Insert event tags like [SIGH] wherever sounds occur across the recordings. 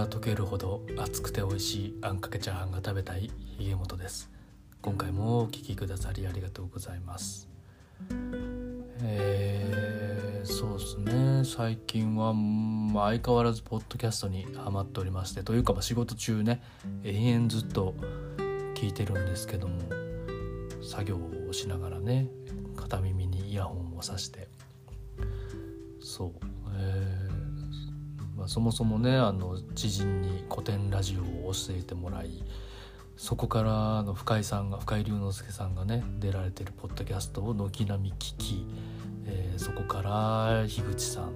が溶けるほど熱くて美味しいあんかけチャーハンが食べたいひげもとです。今回もお聞きくださりありがとうございます。えー、そうですね。最近は、まあ、相変わらずポッドキャストにハマっておりましてというか、ま、仕事中ね延々ずっと聞いてるんですけども作業をしながらね片耳にイヤホンをさして。そう。えー、そもそもねあの知人に古典ラジオを教えてもらいそこからあの深井さんが深井龍之介さんがね出られてるポッドキャストを軒並み聞き、えー、そこから樋口さん、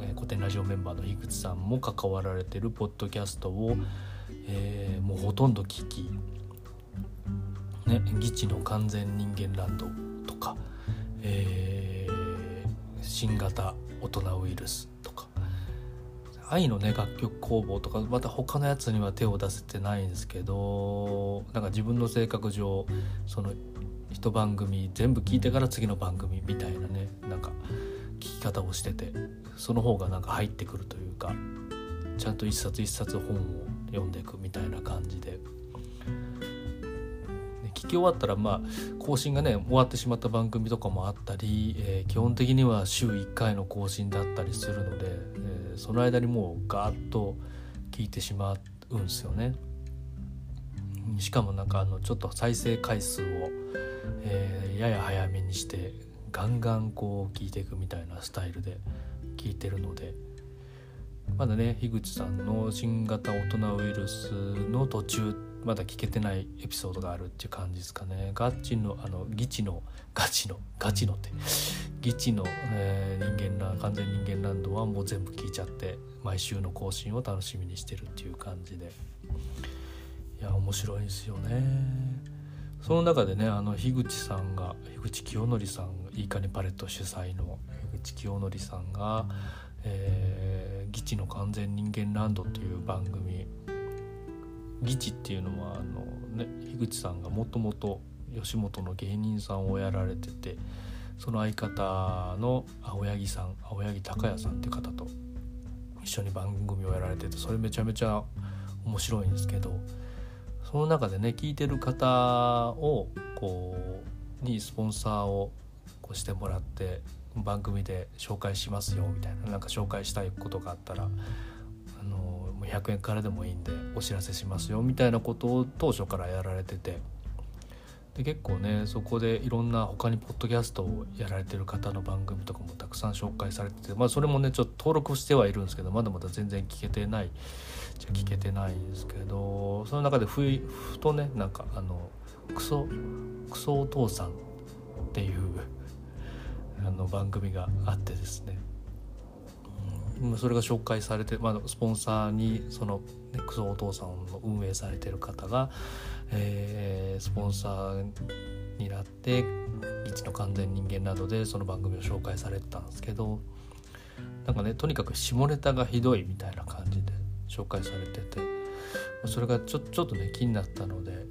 えー、古典ラジオメンバーの樋口さんも関わられてるポッドキャストを、えー、もうほとんど聞き「ね、義地の完全人間ランド」とか、えー、新型大人ウイルス愛のね楽曲工房とかまた他のやつには手を出せてないんですけどなんか自分の性格上その一番組全部聞いてから次の番組みたいなねなんか聞き方をしててその方がなんか入ってくるというかちゃんと一冊一冊本を読んでいくみたいな感じで。聞き終わったらまあ更新がね終わってしまった番組とかもあったり、えー、基本的には週1回の更新だったりするので、その間にもうガーッと聞いてしまうんすよね。しかもなんかあのちょっと再生回数を、えー、やや早めにしてガンガンこう聞いていくみたいなスタイルで聞いてるのでまだね樋口さんの新型大人ウイルスの途中まだ聞けてないエピソードがあるっていう感じですかね。ガチのあのギチのガチのガチのって。ギチの、えー、人間ラ完全人間ランドはもう全部聞いちゃって毎週の更新を楽しみにしてるっていう感じで。いや面白いですよね。その中でねあの樋口さんが樋口清則さんいいかねパレット主催の樋口清則さんが「えー、ギチの完全人間ランド」っていう番組義地っていうのはあの、ね、樋口さんがもともと吉本の芸人さんをやられててその相方の青柳さん青柳高也さんっていう方と一緒に番組をやられててそれめちゃめちゃ面白いんですけどその中でね聞いてる方をこうにスポンサーをこうしてもらって番組で紹介しますよみたいななんか紹介したいことがあったら100円からでもいいんでお知らせしますよみたいなことを当初からやられてて。で結構ねそこでいろんな他にポッドキャストをやられてる方の番組とかもたくさん紹介されててまあそれもねちょっと登録してはいるんですけどまだまだ全然聞けてないじゃ聞けてないですけどその中でふふとねなんかあのクソクソお父さんっていうあの番組があってですね。それが紹介されて、まあ、スポンサーにその、ね、クソお父さんの運営されてる方が、えー、スポンサーになって「一の完全人間」などでその番組を紹介されてたんですけどなんかねとにかく下ネタがひどいみたいな感じで紹介されててそれがちょちょっとね気になったので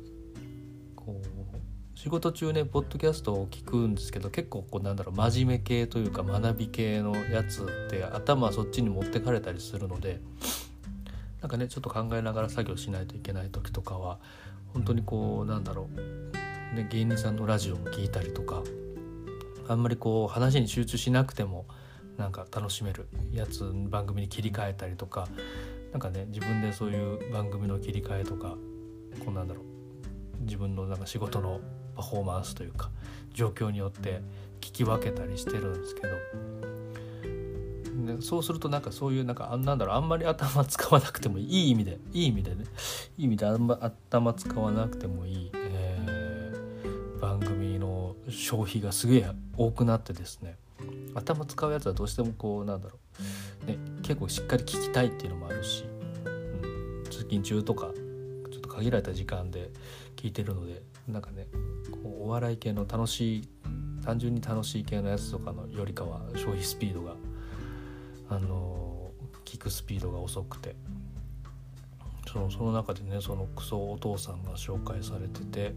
仕事中ねポッドキャストを聞くんですけど結構こうなんだろう真面目系というか学び系のやつって頭そっちに持ってかれたりするのでなんかねちょっと考えながら作業しないといけない時とかは本当にこうなんだろう、ね、芸人さんのラジオも聞いたりとかあんまりこう話に集中しなくてもなんか楽しめるやつ番組に切り替えたりとか何かね自分でそういう番組の切り替えとかこうなんだろう自分のなんか仕事のパフォーマンスというか状況によって聞き分けたりしてるんですけど。そうするとなんかそういうなんかなんだろうあんまり頭使わなくてもいい意味でいい意味でね。いい意味であんま頭使わなくてもいい、えー、番組の消費がすげえ多くなってですね。頭使うやつはどうしてもこうなんだろう、ね、結構しっかり聞きたいっていうのもあるし、うん、通勤中とかちょっと限られた時間で聞いてるのでなんかねこうお笑い系の楽しい単純に楽しい系のやつとかのよりかは消費スピードがあの聞くスピードが遅くて。そのその中でねそのクソお父さんが紹介されてて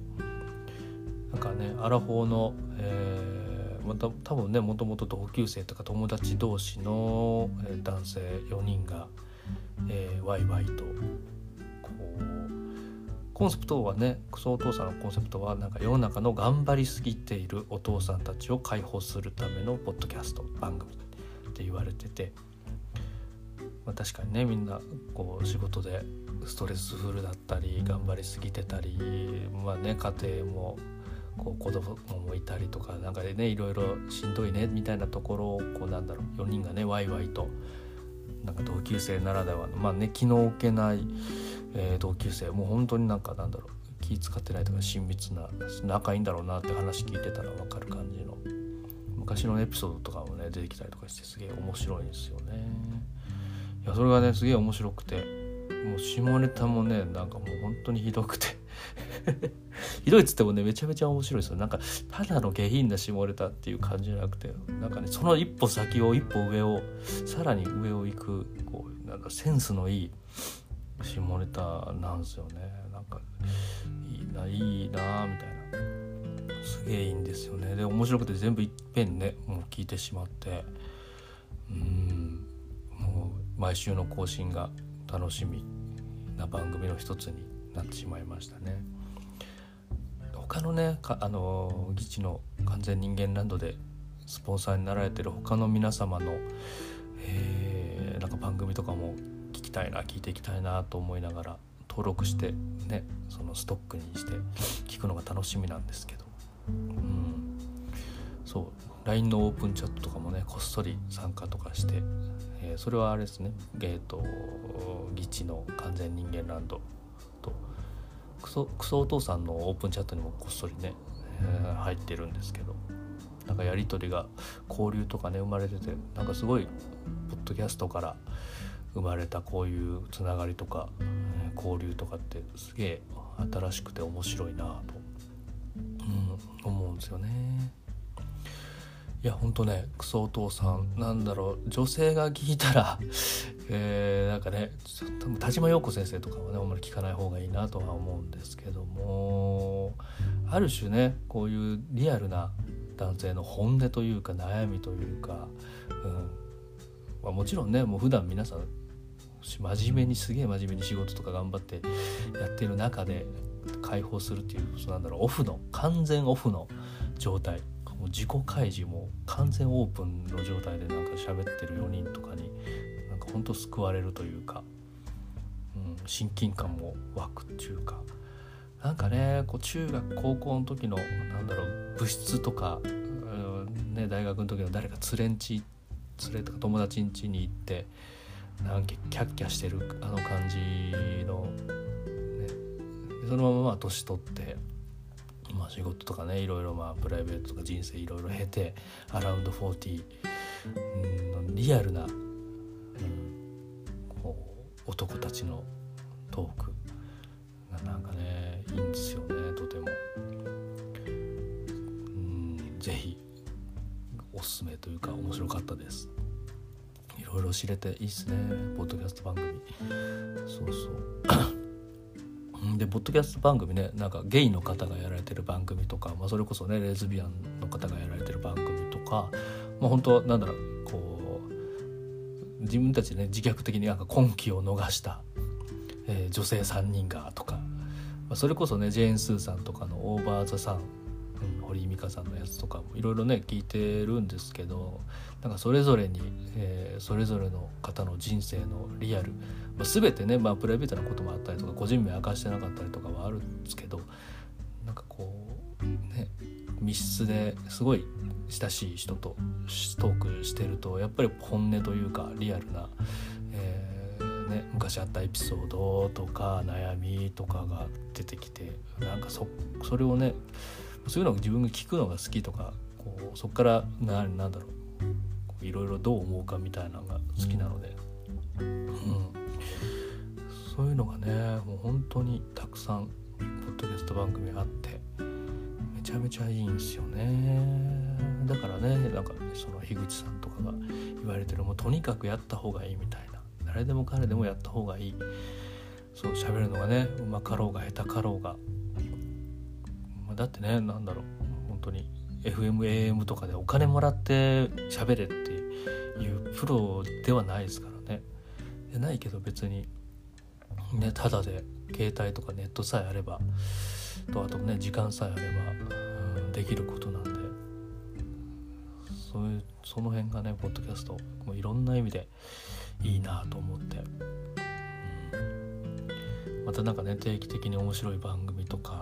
なんかねアラフォーの、えー、また多分ねもともと同級生とか友達同士の、え、男性4人が、えー、ワイワイとコンセプトはねクソお父さんのコンセプトはなんか世の中の頑張りすぎているお父さんたちを解放するためのポッドキャスト番組って言われてて、まあ、確かにねみんなこう仕事でストレスフルだったり頑張りすぎてたりまあね家庭もこう子供もいたりとかなんかでねいろいろしんどいねみたいなところをこうなんだろう4人がねワイワイとなんか同級生ならではのまあね気の置けない、えー、同級生もう本当になんかなんだろう気使ってないとか親密な仲いいんだろうなって話聞いてたら分かる感じの昔のエピソードとかもね出てきたりとかしてすげえ面白いんですよね。いやそれがねすげえ面白くてもう下ネタもねなんかもう本当にひどくて [LAUGHS] ひどいっつってもねめちゃめちゃ面白いですよ。なんかただの下品な下ネタっていう感じじゃなくてなんかねその一歩先を一歩上をさらに上を行くこうなんかセンスのいい下ネタなんですよね。なんかいいないいなみたいな。すげえいいんですよね。で面白くて全部いっぺんねもう聞いてしまって。うん。もう毎週の更新が楽しみな番組の一つになってしまいましたね。他のねあの議地の完全人間ランドでスポンサーになられてる他の皆様の、えー、なんか番組とかも聞きたいな聞いていきたいなと思いながら登録してねそのストックにして聞くのが楽しみなんですけど、うん、そう LINE のオープンチャットとかもねこっそり参加とかして、えー、それはあれですね。ゲート議地の完全人間ランド。ソクソお父さんのオープンチャットにもこっそりね、えー、入ってるんですけどなんかやり取りが交流とかね生まれててなんかすごいポッドキャストから生まれたこういうつながりとか、えー、交流とかってすげえ新しくて面白いなと、うん、思うんですよね。いやほんとねクソお父さんなんだろう女性が聞いたら [LAUGHS] えー、なんかね田島陽子先生とかはねあんまり聞かない方がいいなとは思うんですけどもある種ねこういうリアルな男性の本音というか悩みというか、うん。まあ、もちろんねもう普段皆さん真面目にすげえ真面目に仕事とか頑張ってやってる中で解放するっていうそなんだろうオフの完全オフの状態。もう自己開示も完全オープンの状態でなんか喋ってる4人とかになんかほんと救われるというか、うん、親近感も湧くっていうかなんかねこう中学高校の時のなんだろう部室とか、うん、ね、大学の時の誰か連れんち連れとか友達ん家に行ってなんかキャッキャしてるあの感じの、ね、そのまま年取ってまあ、仕事とかねいろいろまあプライベートとか人生いろいろ経てアラウンド40、うん、リアルな、うん、こう男たちのトークがなんかねいいんですよねとても。うんぜひおすすめというか面白かったです。いろいろ知れていいっすねポッドキャスト番組。そうそうでポッドキャスト番組ねなんかゲイの方がやられてる番組とか、まあ、それこそねレズビアンの方がやられてる番組とか、まあ、本当なんだろうこう自分たちでね自虐的になんか今期を逃した、えー、女性3人がとか、まあ、それこそねジェーン・スーさんとかの「オーバー・ザ・サン」堀井美香さんのやつとかもいろいろね聞いてるんですけどなんかそれぞれに、えー、それぞれの方の人生のリアル、まあ、全てね、まあ、プライベートなこともあったりとか個人名明かしてなかったりとかはあるんですけどなんかこうね密室ですごい親しい人とトークしてるとやっぱり本音というかリアルな、えーね、昔あったエピソードとか悩みとかが出てきてなんかそそれをねそういうのを自分が聞くのが好きとかこうそこからななんだろう。いろいろどう思うかみたいなのが好きなので、うん、そういうのがねもう本当にたくさんポッドキャスト番組があってめちゃめちゃいいんですよね。だからねなんかその樋口さんとかが言われてるもうとにかくやった方がいいみたいな。誰でも彼でもやった方がいい。そう喋るのがねうまかろうが下手かろうがだってね何だろう。本当に FMAM とかでお金もらって喋れっていうプロではないですからね。でないけど別にねただで携帯とかネットさえあればとあとね時間さえあれば、うん、できることなんで。そういうその辺がねポッドキャストもういろんな意味でいいなと思って、うん、またなんかね定期的に面白い番組とか、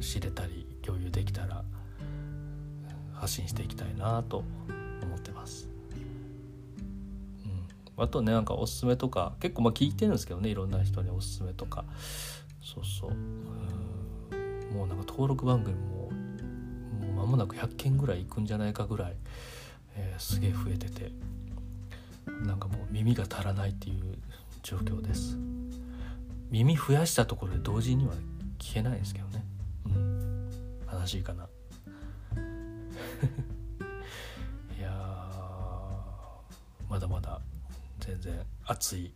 知れたり共有できたら発信していきたいなと思ってます。うん。あとねなんかおすすめとか結構まあ聞いてるんですけどねいろんな人におすすめとか。そうそう。うもうなんか登録番組ももう間もなく100件ぐらいいくんじゃないかぐらい、えー、すげえ増えてて。なんかもう耳が足らないっていう状況です。耳増やしたところで同時には聞けないですけどね。しいかな。[LAUGHS] いやまだまだ全然熱い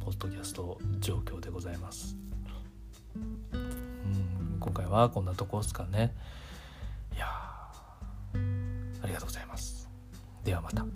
ポッドキャスト状況でございます。うん今回はこんなとこですかね。いやありがとうございます。ではまた。